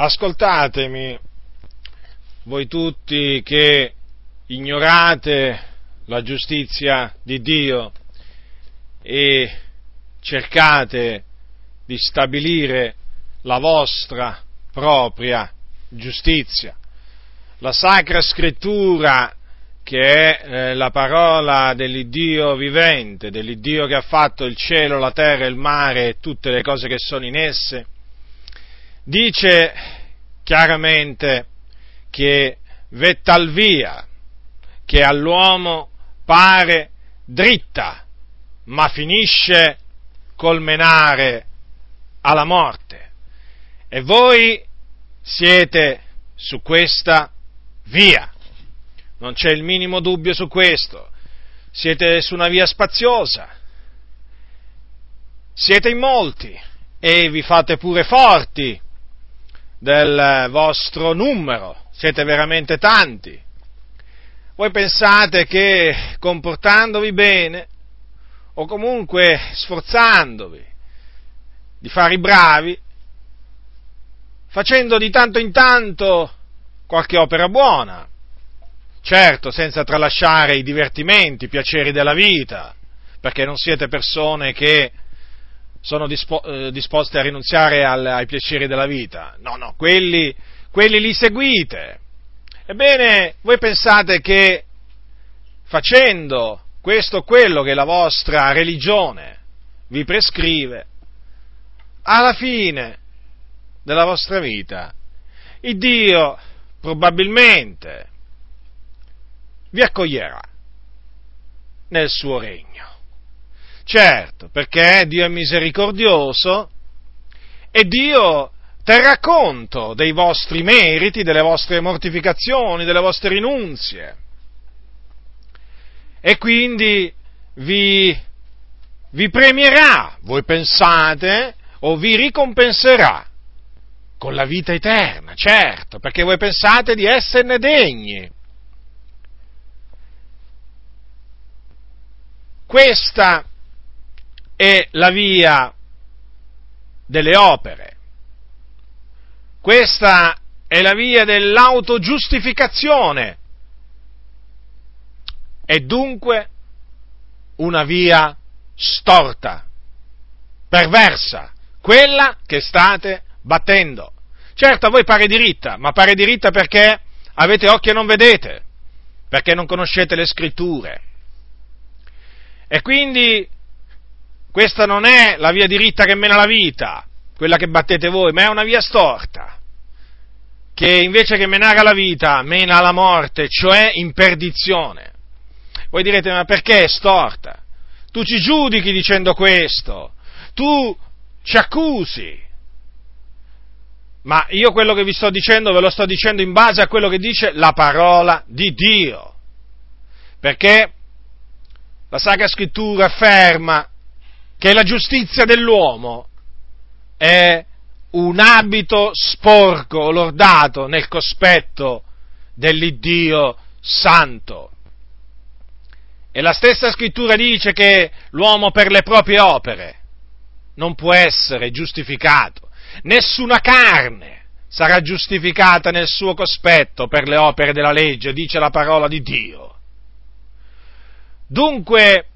ascoltatemi, voi tutti che ignorate la giustizia di Dio e cercate di stabilire la vostra propria giustizia. La Sacra Scrittura, che è eh, la parola dell'Iddio vivente, dell'Iddio che ha fatto il cielo, la terra, il mare e tutte le cose che sono in esse, dice chiaramente che vettal via, che all'uomo pare dritta, ma finisce col menare alla morte. E voi siete su questa via. Non c'è il minimo dubbio su questo. Siete su una via spaziosa. Siete in molti e vi fate pure forti del vostro numero. Siete veramente tanti. Voi pensate che comportandovi bene o comunque sforzandovi di fare i bravi, facendo di tanto in tanto qualche opera buona, certo senza tralasciare i divertimenti, i piaceri della vita, perché non siete persone che sono dispo- eh, disposte a rinunziare al, ai piaceri della vita, no, no, quelli, quelli li seguite. Ebbene, voi pensate che facendo questo o quello che la vostra religione vi prescrive, alla fine della vostra vita, il Dio probabilmente vi accoglierà nel suo regno. Certo, perché Dio è misericordioso e Dio terrà conto dei vostri meriti, delle vostre mortificazioni, delle vostre rinunzie. E quindi vi, vi premierà, voi pensate, o vi ricompenserà con la vita eterna, certo, perché voi pensate di esserne degni. Questa è la via delle opere. Questa è la via dell'autogiustificazione. È dunque una via storta, perversa, quella che state battendo. Certo, a voi pare diritta, ma pare diritta perché avete occhi e non vedete, perché non conoscete le scritture. E quindi questa non è la via diritta che mena la vita, quella che battete voi, ma è una via storta, che invece che menare alla vita mena alla morte, cioè in perdizione. Voi direte, ma perché è storta? Tu ci giudichi dicendo questo, tu ci accusi, ma io quello che vi sto dicendo ve lo sto dicendo in base a quello che dice la parola di Dio. Perché la Sacra Scrittura afferma che la giustizia dell'uomo è un abito sporco, lordato nel cospetto dell'Iddio santo. E la stessa scrittura dice che l'uomo per le proprie opere non può essere giustificato nessuna carne sarà giustificata nel suo cospetto per le opere della legge, dice la parola di Dio. Dunque,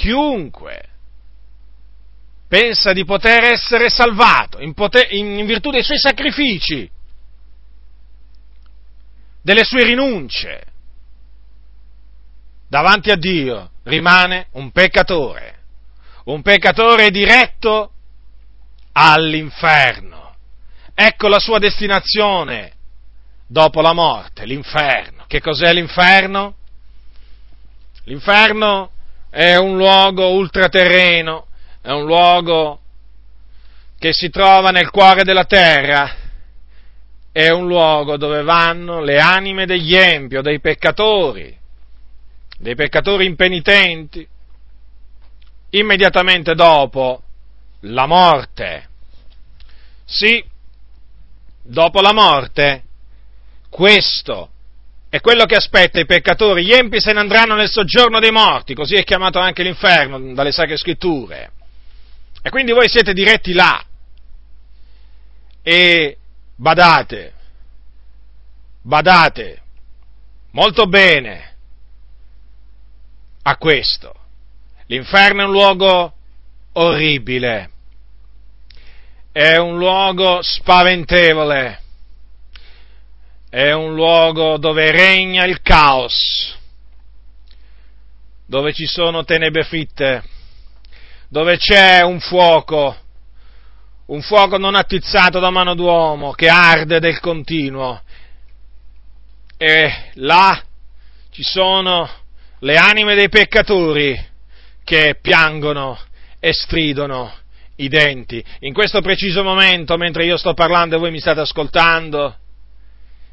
chiunque pensa di poter essere salvato in, poter, in, virtù dei suoi sacrifici, delle sue rinunce, davanti a Dio rimane un peccatore, un peccatore diretto all'inferno. Ecco la sua destinazione dopo la morte, l'inferno. Che cos'è l'inferno? L'inferno è un luogo ultraterreno, è un luogo che si trova nel cuore della terra, è un luogo dove vanno le anime degli empi o dei peccatori, dei peccatori impenitenti, immediatamente dopo la morte. Sì, dopo la morte, questo è quello che aspetta i peccatori. Gli empi se ne andranno nel soggiorno dei morti, così è chiamato anche l'inferno dalle sacre scritture. E quindi voi siete diretti là. E badate, badate molto bene a questo. L'inferno è un luogo orribile, è un luogo spaventevole, è un luogo dove regna il caos, dove ci sono tenebre fitte, dove c'è un fuoco, un fuoco non attizzato da mano d'uomo che arde del continuo. E là ci sono le anime dei peccatori che piangono e stridono i denti. In questo preciso momento, mentre io sto parlando e voi mi state ascoltando,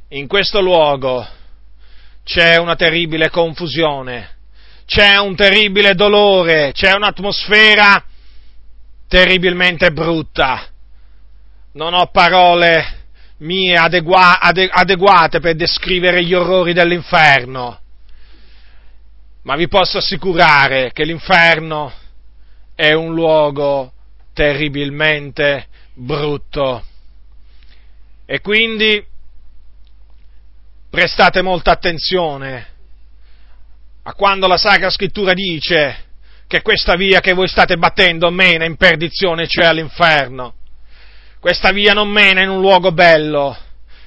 in questo luogo c'è una terribile confusione, c'è un terribile dolore, c'è un'atmosfera terribilmente brutta. Non ho parole mie adegua- ade- adeguate per descrivere gli orrori dell'inferno, ma vi posso assicurare che l'inferno è un luogo terribilmente brutto. E quindi prestate molta attenzione a quando la Sacra Scrittura dice che questa via che voi state battendo mena in perdizione, cioè all'inferno. Questa via non mena in un luogo bello,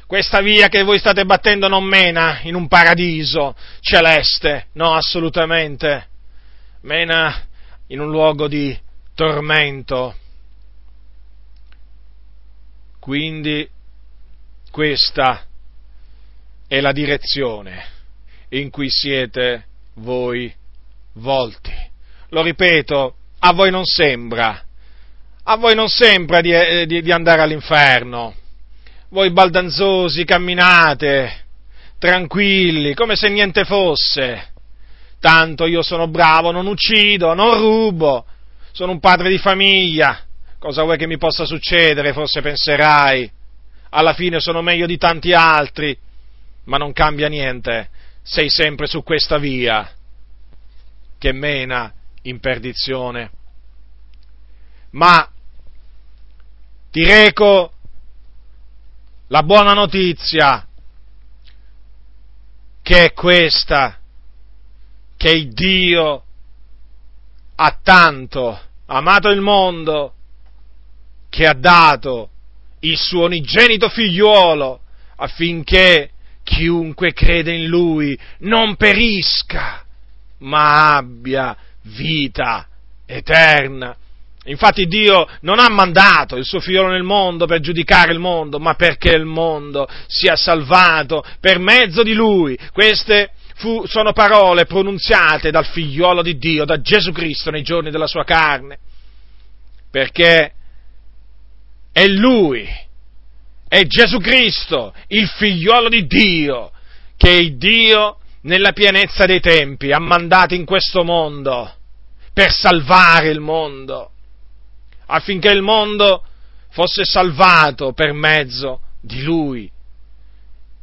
questa via che voi state battendo non mena in un paradiso celeste, no, assolutamente. Mena in un luogo di tormento. Quindi questa è la direzione in cui siete voi volti. Lo ripeto, a voi non sembra, a voi non sembra di, eh, di, di andare all'inferno. Voi baldanzosi camminate, tranquilli, come se niente fosse. Tanto io sono bravo, non uccido, non rubo, sono un padre di famiglia. Cosa vuoi che mi possa succedere? Forse penserai. Alla fine sono meglio di tanti altri, ma non cambia niente. Sei sempre su questa via che mena in perdizione. Ma ti reco la buona notizia che è questa, che il Dio ha tanto amato il mondo che ha dato il suo unigenito figliuolo affinché chiunque crede in lui non perisca, ma abbia vita eterna. Infatti Dio non ha mandato il suo figliolo nel mondo per giudicare il mondo, ma perché il mondo sia salvato per mezzo di lui. Queste fu, sono parole pronunziate dal figliolo di Dio, da Gesù Cristo nei giorni della sua carne. Perché è lui, è Gesù Cristo, il figliolo di Dio, che il Dio nella pienezza dei tempi ha mandato in questo mondo per salvare il mondo, affinché il mondo fosse salvato per mezzo di lui.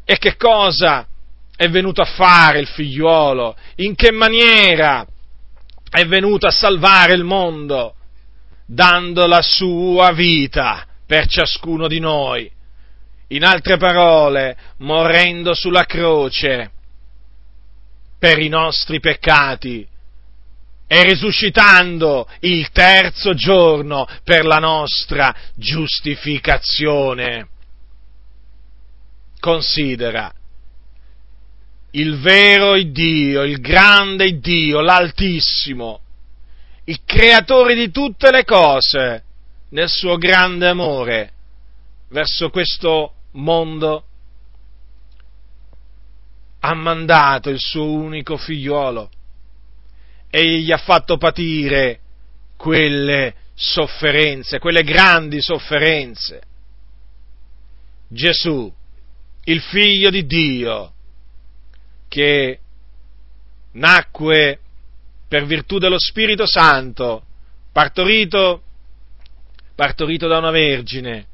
E che cosa è venuto a fare il figliuolo? In che maniera è venuto a salvare il mondo? Dando la sua vita per ciascuno di noi. In altre parole, morendo sulla croce per i nostri peccati e risuscitando il terzo giorno per la nostra giustificazione. Considera il vero Dio, il grande Dio, l'Altissimo, il creatore di tutte le cose, nel suo grande amore verso questo mondo ha mandato il suo unico figliuolo e gli ha fatto patire quelle sofferenze, quelle grandi sofferenze. Gesù, il figlio di Dio, che nacque per virtù dello Spirito Santo, partorito, partorito da una vergine,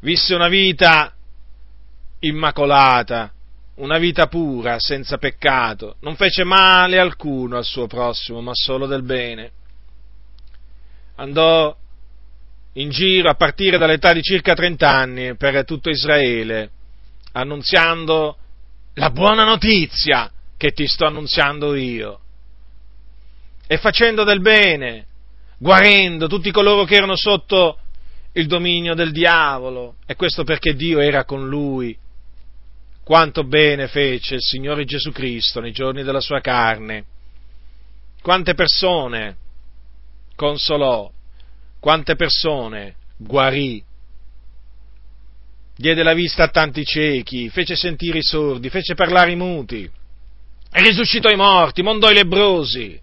visse una vita immacolata, una vita pura, senza peccato, non fece male alcuno al suo prossimo, ma solo del bene. Andò in giro a partire dall'età di circa 30 anni per tutto Israele, annunziando la buona notizia che ti sto annunziando io, e facendo del bene, guarendo tutti coloro che erano sotto il dominio del diavolo, e questo perché Dio era con lui. Quanto bene fece il Signore Gesù Cristo nei giorni della sua carne, quante persone consolò, quante persone guarì, diede la vista a tanti ciechi, fece sentire i sordi, fece parlare i muti, risuscitò i morti, mondò i lebrosi.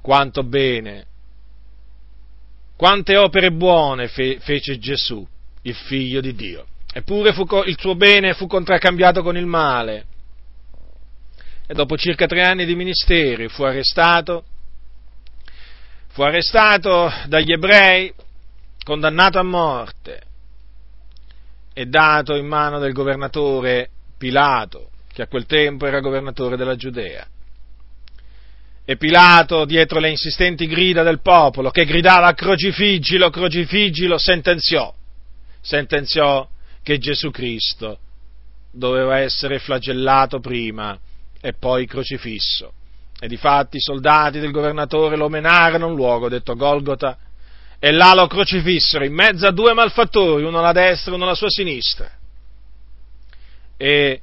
Quanto bene, quante opere buone fe- fece Gesù, il figlio di Dio. Eppure fu, il suo bene fu contraccambiato con il male. E dopo circa tre anni di ministeri fu arrestato fu arrestato dagli ebrei, condannato a morte e dato in mano del governatore Pilato, che a quel tempo era governatore della Giudea. E Pilato, dietro le insistenti grida del popolo, che gridava crocifiggilo, crocifiggilo, sentenziò, sentenziò che Gesù Cristo doveva essere flagellato prima e poi crocifisso. E difatti i soldati del governatore lo menarono a un luogo detto Golgota e là lo crocifissero in mezzo a due malfattori, uno alla destra e uno alla sua sinistra. E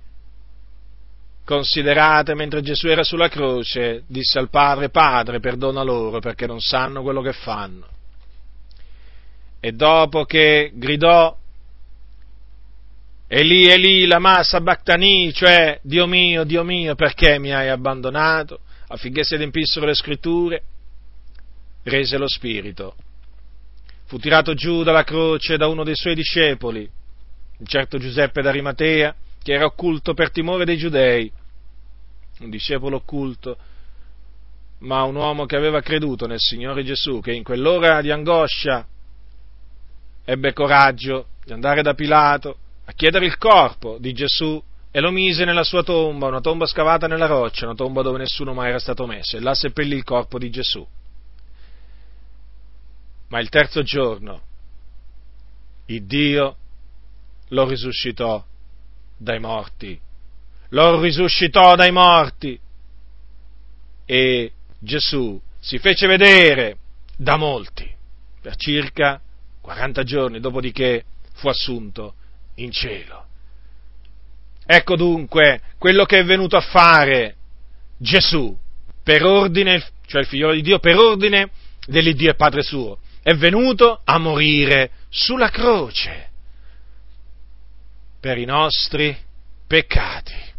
considerate, mentre Gesù era sulla croce, disse al Padre, Padre, perdona loro perché non sanno quello che fanno. E dopo che gridò, Eli, Eli, la massa Bactani, cioè, Dio mio, Dio mio, perché mi hai abbandonato? affinché si adempissero le scritture, rese lo spirito. Fu tirato giù dalla croce da uno dei suoi discepoli, un certo Giuseppe d'Arimatea, che era occulto per timore dei giudei, un discepolo occulto, ma un uomo che aveva creduto nel Signore Gesù, che in quell'ora di angoscia ebbe coraggio di andare da Pilato a chiedere il corpo di Gesù e lo mise nella sua tomba, una tomba scavata nella roccia, una tomba dove nessuno mai era stato messo, e là seppellì il corpo di Gesù. Ma il terzo giorno il Dio lo risuscitò dai morti, lo risuscitò dai morti e Gesù si fece vedere da molti per circa 40 giorni, dopodiché fu assunto in cielo. Ecco dunque quello che è venuto a fare Gesù per ordine, cioè il figliolo di Dio, per ordine dell'Iddio e Padre suo. È venuto a morire sulla croce per i nostri peccati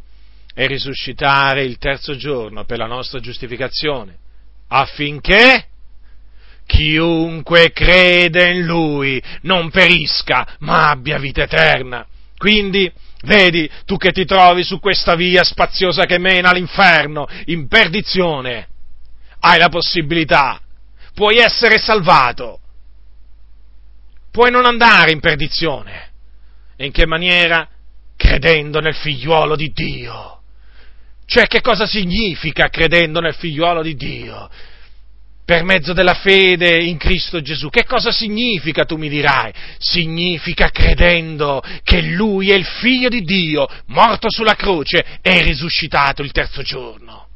e risuscitare il terzo giorno per la nostra giustificazione, affinché chiunque crede in Lui non perisca, ma abbia vita eterna. Quindi Vedi, tu che ti trovi su questa via spaziosa che mena all'inferno, in perdizione, hai la possibilità, puoi essere salvato, puoi non andare in perdizione. E in che maniera? Credendo nel figliuolo di Dio. Cioè, che cosa significa credendo nel figliuolo di Dio? per mezzo della fede in Cristo Gesù. Che cosa significa, tu mi dirai? Significa credendo che Lui è il figlio di Dio, morto sulla croce e risuscitato il terzo giorno.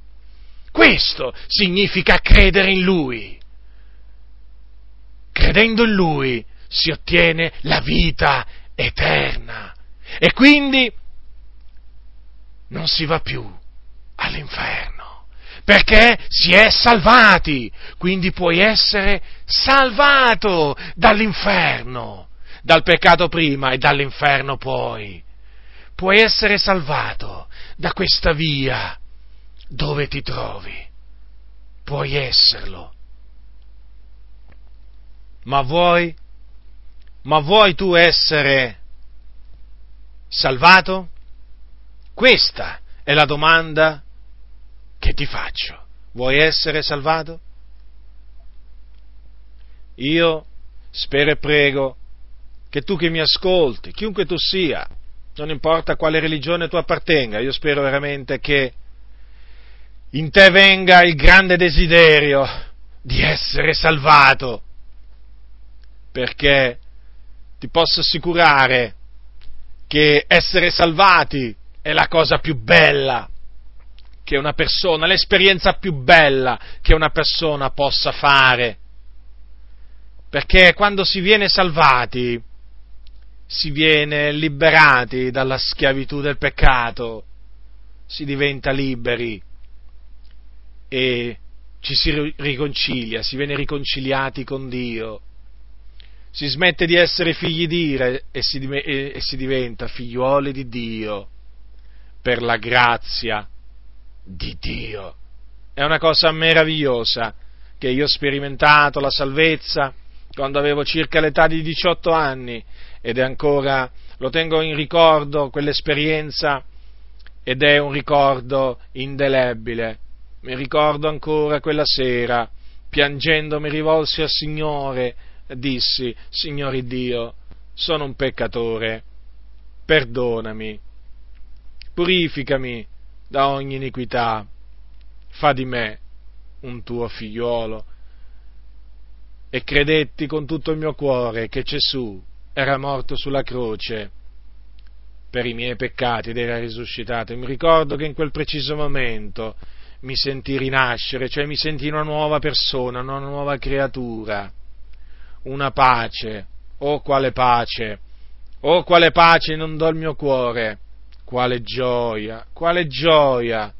Questo significa credere in Lui. Credendo in Lui si ottiene la vita eterna e quindi non si va più all'inferno perché si è salvati, quindi puoi essere salvato dall'inferno, dal peccato prima e dall'inferno poi. Puoi essere salvato da questa via dove ti trovi. Puoi esserlo. Ma vuoi? Ma vuoi tu essere salvato? Questa è la domanda che ti faccio? Vuoi essere salvato? Io spero e prego che tu che mi ascolti, chiunque tu sia, non importa a quale religione tu appartenga, io spero veramente che in te venga il grande desiderio di essere salvato, perché ti posso assicurare che essere salvati è la cosa più bella che una persona, l'esperienza più bella che una persona possa fare. Perché quando si viene salvati, si viene liberati dalla schiavitù del peccato, si diventa liberi e ci si riconcilia, si viene riconciliati con Dio, si smette di essere figli di Ire e si, e si diventa figliuoli di Dio per la grazia di Dio. È una cosa meravigliosa che io ho sperimentato la salvezza quando avevo circa l'età di 18 anni ed è ancora, lo tengo in ricordo, quell'esperienza ed è un ricordo indelebile. Mi ricordo ancora quella sera, piangendo mi rivolsi al Signore dissi, Signore Dio, sono un peccatore, perdonami, purificami da ogni iniquità, fa di me un tuo figliuolo. E credetti con tutto il mio cuore che Gesù era morto sulla croce per i miei peccati ed era risuscitato. E mi ricordo che in quel preciso momento mi sentì rinascere, cioè mi sentì una nuova persona, una nuova creatura, una pace. Oh, quale pace! Oh, quale pace inondò il mio cuore! Quale gioia! Quale gioia!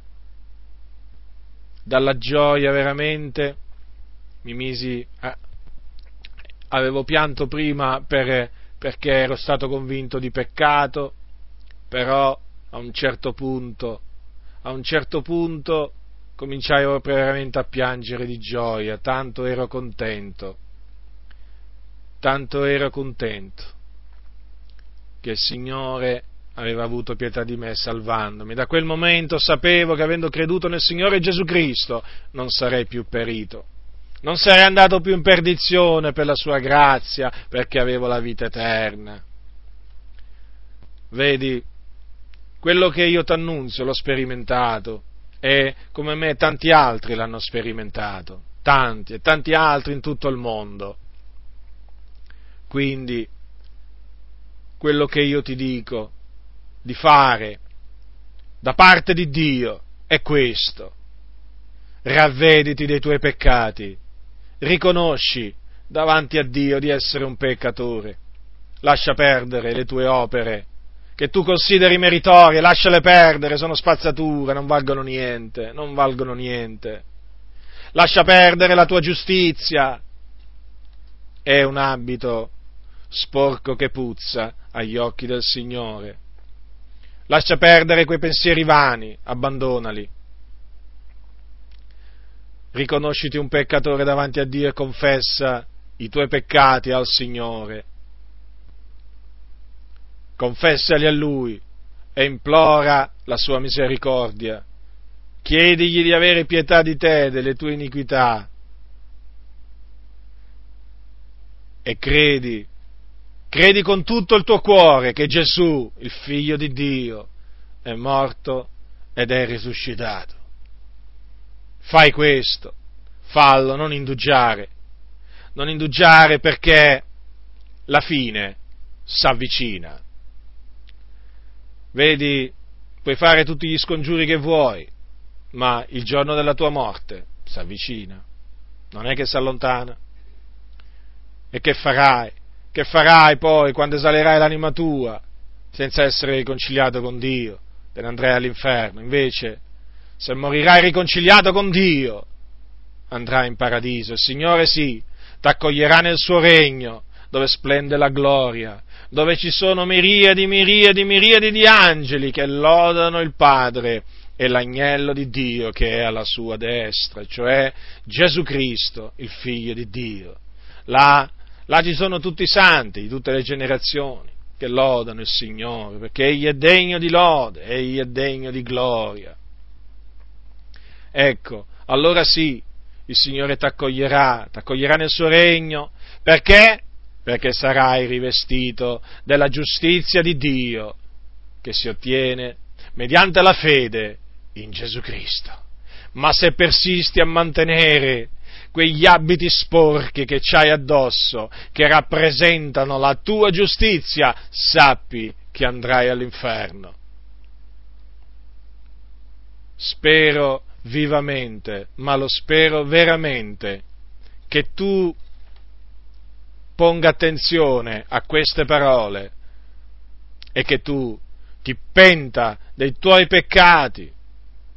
Dalla gioia veramente mi misi. Eh, avevo pianto prima per perché ero stato convinto di peccato, però a un certo punto, a un certo punto cominciai veramente a piangere di gioia, tanto ero contento, tanto ero contento che il Signore aveva avuto pietà di me salvandomi. Da quel momento sapevo che avendo creduto nel Signore Gesù Cristo non sarei più perito non sarei andato più in perdizione per la sua grazia, perché avevo la vita eterna. Vedi, quello che io ti annunzio l'ho sperimentato e come me tanti altri l'hanno sperimentato, tanti e tanti altri in tutto il mondo. Quindi, quello che io ti dico di fare da parte di Dio è questo. Ravvediti dei tuoi peccati riconosci davanti a Dio di essere un peccatore. Lascia perdere le tue opere che tu consideri meritorie, lasciale perdere, sono spazzatura, non valgono niente, non valgono niente. Lascia perdere la tua giustizia, è un abito sporco che puzza agli occhi del Signore. Lascia perdere quei pensieri vani, abbandonali riconosciti un peccatore davanti a Dio e confessa i tuoi peccati al Signore. Confessali a Lui e implora la sua misericordia. Chiedigli di avere pietà di te, delle tue iniquità. E credi, credi con tutto il tuo cuore che Gesù, il figlio di Dio, è morto ed è risuscitato fai questo, fallo, non indugiare, non indugiare perché la fine s'avvicina. Vedi, puoi fare tutti gli scongiuri che vuoi, ma il giorno della tua morte s'avvicina, non è che si allontana. E che farai? Che farai poi quando esalerai l'anima tua senza essere riconciliato con Dio? Te ne andrai all'inferno. Invece se morirai riconciliato con Dio, andrai in paradiso. Il Signore sì, ti accoglierà nel suo regno, dove splende la gloria, dove ci sono miriadi, miriadi, miriadi di angeli che lodano il Padre e l'agnello di Dio che è alla sua destra, cioè Gesù Cristo, il Figlio di Dio. Là, là ci sono tutti i santi di tutte le generazioni che lodano il Signore, perché Egli è degno di lode, Egli è degno di gloria. Ecco, allora sì, il Signore ti accoglierà, ti accoglierà nel suo regno, perché? Perché sarai rivestito della giustizia di Dio che si ottiene mediante la fede in Gesù Cristo. Ma se persisti a mantenere quegli abiti sporchi che c'hai addosso, che rappresentano la tua giustizia, sappi che andrai all'inferno. Spero vivamente, ma lo spero veramente, che tu ponga attenzione a queste parole e che tu ti penta dei tuoi peccati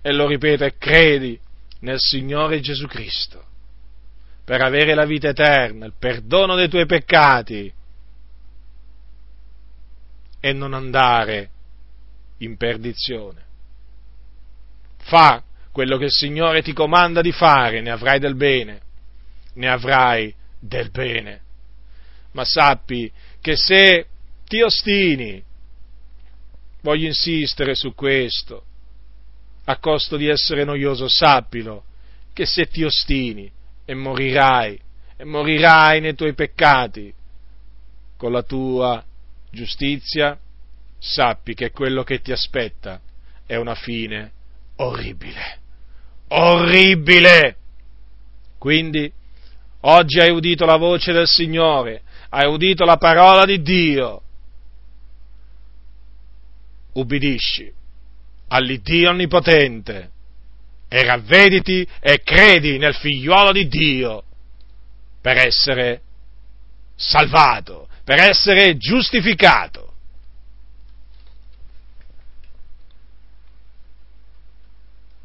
e lo ripeto e credi nel Signore Gesù Cristo per avere la vita eterna, il perdono dei tuoi peccati e non andare in perdizione. Fa quello che il Signore ti comanda di fare, ne avrai del bene, ne avrai del bene. Ma sappi che se ti ostini, voglio insistere su questo, a costo di essere noioso, sappilo, che se ti ostini e morirai, e morirai nei tuoi peccati, con la tua giustizia, sappi che quello che ti aspetta è una fine orribile. Orribile! Quindi, oggi hai udito la voce del Signore, hai udito la parola di Dio. Ubbidisci all'Iddio Onnipotente e ravvediti e credi nel figliuolo di Dio per essere salvato, per essere giustificato